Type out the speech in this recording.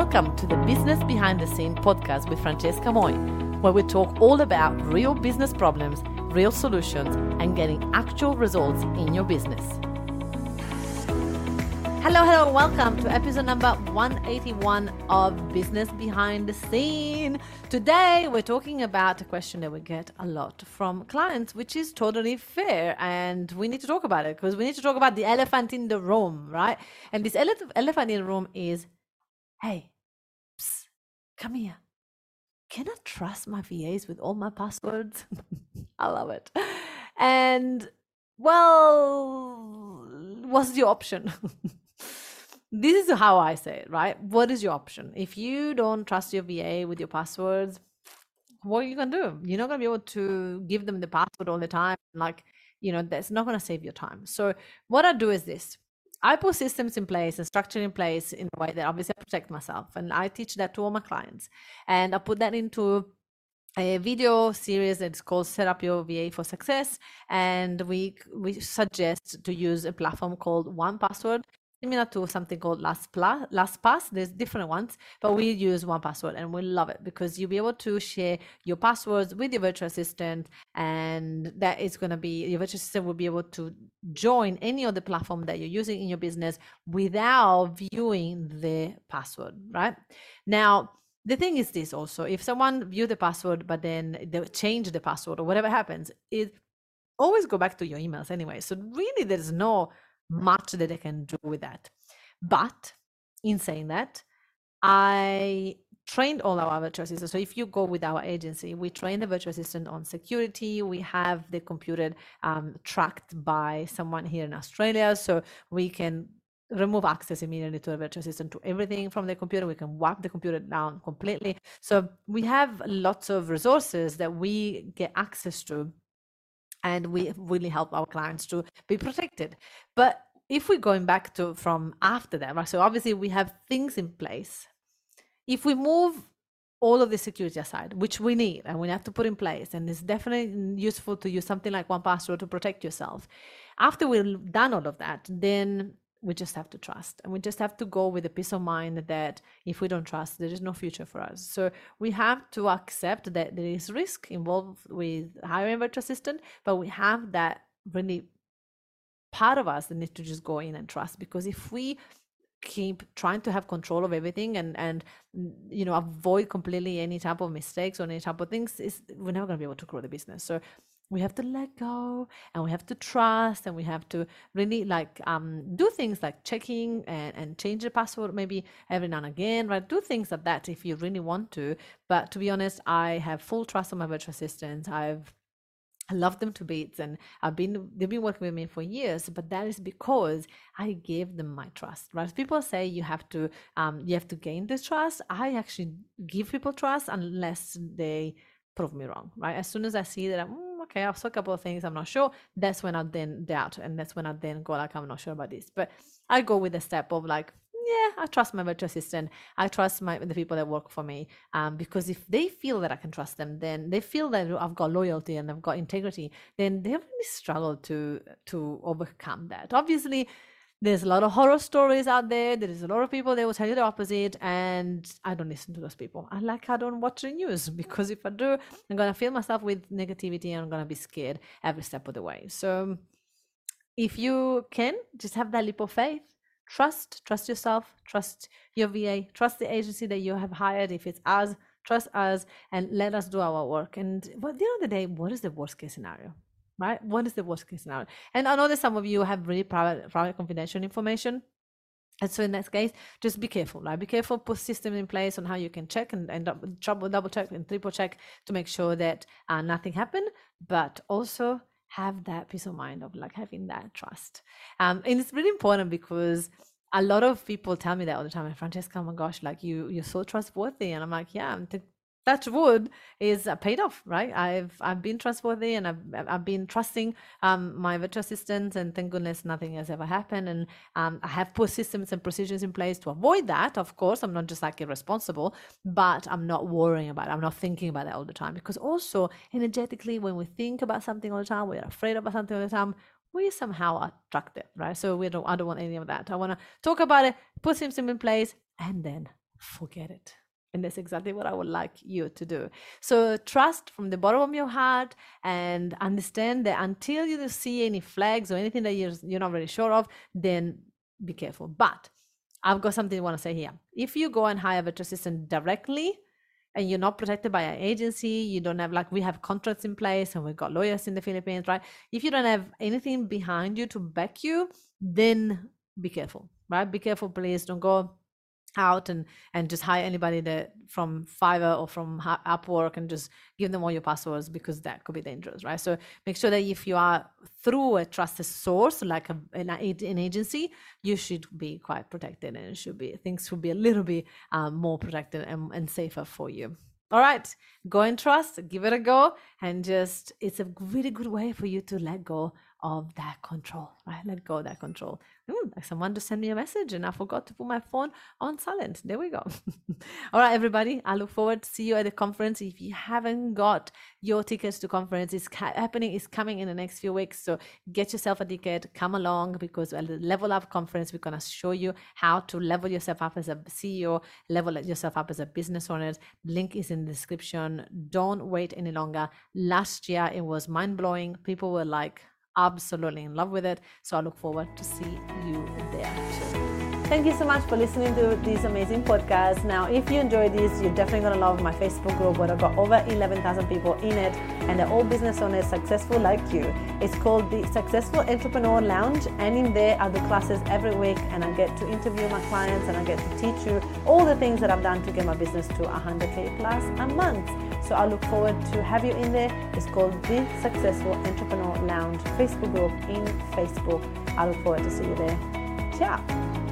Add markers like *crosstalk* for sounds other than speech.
Welcome to the Business Behind the Scene podcast with Francesca Moi, where we talk all about real business problems, real solutions, and getting actual results in your business. Hello, hello, welcome to episode number 181 of Business Behind the Scene. Today, we're talking about a question that we get a lot from clients, which is totally fair. And we need to talk about it because we need to talk about the elephant in the room, right? And this ele- elephant in the room is hey, psst, come here. Can I trust my VAs with all my passwords? *laughs* I love it. And well, what's your option? *laughs* this is how I say it, right? What is your option? If you don't trust your VA with your passwords, what are you gonna do? You're not gonna be able to give them the password all the time. Like, you know, that's not gonna save your time. So what I do is this. I put systems in place and structure in place in a way that obviously I protect myself. And I teach that to all my clients. And I put that into a video series that's called set up your va for success and we we suggest to use a platform called 1Password similar to something called LastPass. LastPass. There's different ones, but we use 1Password and we love it because you'll be able to share your passwords with your virtual assistant, and that is going to be your virtual assistant will be able to join any of the platform that you're using in your business without viewing the password. Right now. The thing is this also, if someone view the password, but then they change the password or whatever happens, it always go back to your emails anyway. So really there's no much that I can do with that. But in saying that, I trained all our virtual assistants. So if you go with our agency, we train the virtual assistant on security. We have the computer um, tracked by someone here in Australia, so we can remove access immediately to the virtual assistant to everything from the computer. We can wipe the computer down completely. So we have lots of resources that we get access to and we really help our clients to be protected. But if we're going back to from after that, right? So obviously we have things in place. If we move all of the security aside, which we need and we have to put in place, and it's definitely useful to use something like 1Password to protect yourself. After we've done all of that, then we just have to trust. And we just have to go with the peace of mind that if we don't trust there is no future for us. So we have to accept that there is risk involved with hiring a virtual assistant but we have that really part of us that needs to just go in and trust. Because if we keep trying to have control of everything and and you know avoid completely any type of mistakes or any type of things is we're never going to be able to grow the business. So we have to let go and we have to trust and we have to really like um, do things like checking and, and change the password maybe every now and again right do things like that if you really want to but to be honest i have full trust on my virtual assistants i've I love them to bits and I've been they've been working with me for years, but that is because I gave them my trust. Right? People say you have to um, you have to gain this trust. I actually give people trust unless they prove me wrong. Right? As soon as I see that I'm okay, I saw a couple of things I'm not sure. That's when I then doubt, and that's when I then go like, I'm not sure about this. But I go with the step of like, yeah, I trust my virtual assistant. I trust my the people that work for me. Um, because if they feel that I can trust them, then they feel that I've got loyalty and I've got integrity. Then they really struggle to to overcome that. Obviously, there's a lot of horror stories out there. There is a lot of people that will tell you the opposite, and I don't listen to those people. I like I don't watch the news *laughs* because if I do, I'm gonna fill myself with negativity and I'm gonna be scared every step of the way. So um, if you can, just have that leap of faith. Trust, trust yourself, trust your VA, trust the agency that you have hired. If it's us, trust us, and let us do our work. And at the end of the day, what is the worst case scenario? Right? What is the worst case scenario? And I know that some of you have really private, private confidential information. And so in that case, just be careful, right? Be careful, put systems in place on how you can check and, and double, double check and triple check to make sure that uh, nothing happened, but also have that peace of mind of like having that trust. Um, and it's really important because a lot of people tell me that all the time. And Francesca, oh my gosh, like you, you're so trustworthy. And I'm like, yeah, I'm touch wood is paid off right? I've i've been trustworthy and i've i've been trusting um, my virtual assistants and thank goodness nothing has ever happened. And um, i have put systems and procedures in place to avoid that of course. I'm not just like irresponsible but i'm not worrying about it. I'm not thinking about it all the time because also energetically when we think about something all the time we're afraid about something all the time we somehow attract it right? So we don't i don't want any of that. I want to talk about it put systems in place and then forget it. And that's exactly what I would like you to do. So trust from the bottom of your heart and understand that until you see any flags or anything that you're, you're not really sure of, then be careful. But I've got something I want to say here. If you go and hire a virtual assistant directly, and you're not protected by an agency, you don't have like we have contracts in place and we've got lawyers in the Philippines, right? If you don't have anything behind you to back you, then be careful, right? Be careful, please. Don't go out and and just hire anybody that from Fiverr or from Upwork and just give them all your passwords because that could be dangerous, right? So make sure that if you are through a trusted source like a, an, an agency, you should be quite protected and it should be things should be a little bit um, more protected and, and safer for you. All right, go and trust, give it a go, and just it's a really good way for you to let go of that control, right? Let go of that control. Hmm, Ooh, someone just sent me a message and I forgot to put my phone on silent. There we go. *laughs* All right, everybody. I look forward to see you at the conference. If you haven't got your tickets to conference, it's happening, it's coming in the next few weeks. So get yourself a ticket, come along because at the Level Up conference, we're going to show you how to level yourself up as a CEO, level yourself up as a business owner. Link is in the description. Don't wait any longer. Last year, it was mind blowing. People were like, absolutely in love with it. So I look forward to see you there too. Thank you so much for listening to this amazing podcast. Now, if you enjoy this, you're definitely going to love my Facebook group where I've got over 11,000 people in it and they're all business owners successful like you. It's called the Successful Entrepreneur Lounge. And in there, I do classes every week and I get to interview my clients and I get to teach you all the things that I've done to get my business to 100K plus a month. So I look forward to have you in there. It's called the Successful Entrepreneur Lounge Facebook group in Facebook. I look forward to see you there. Ciao.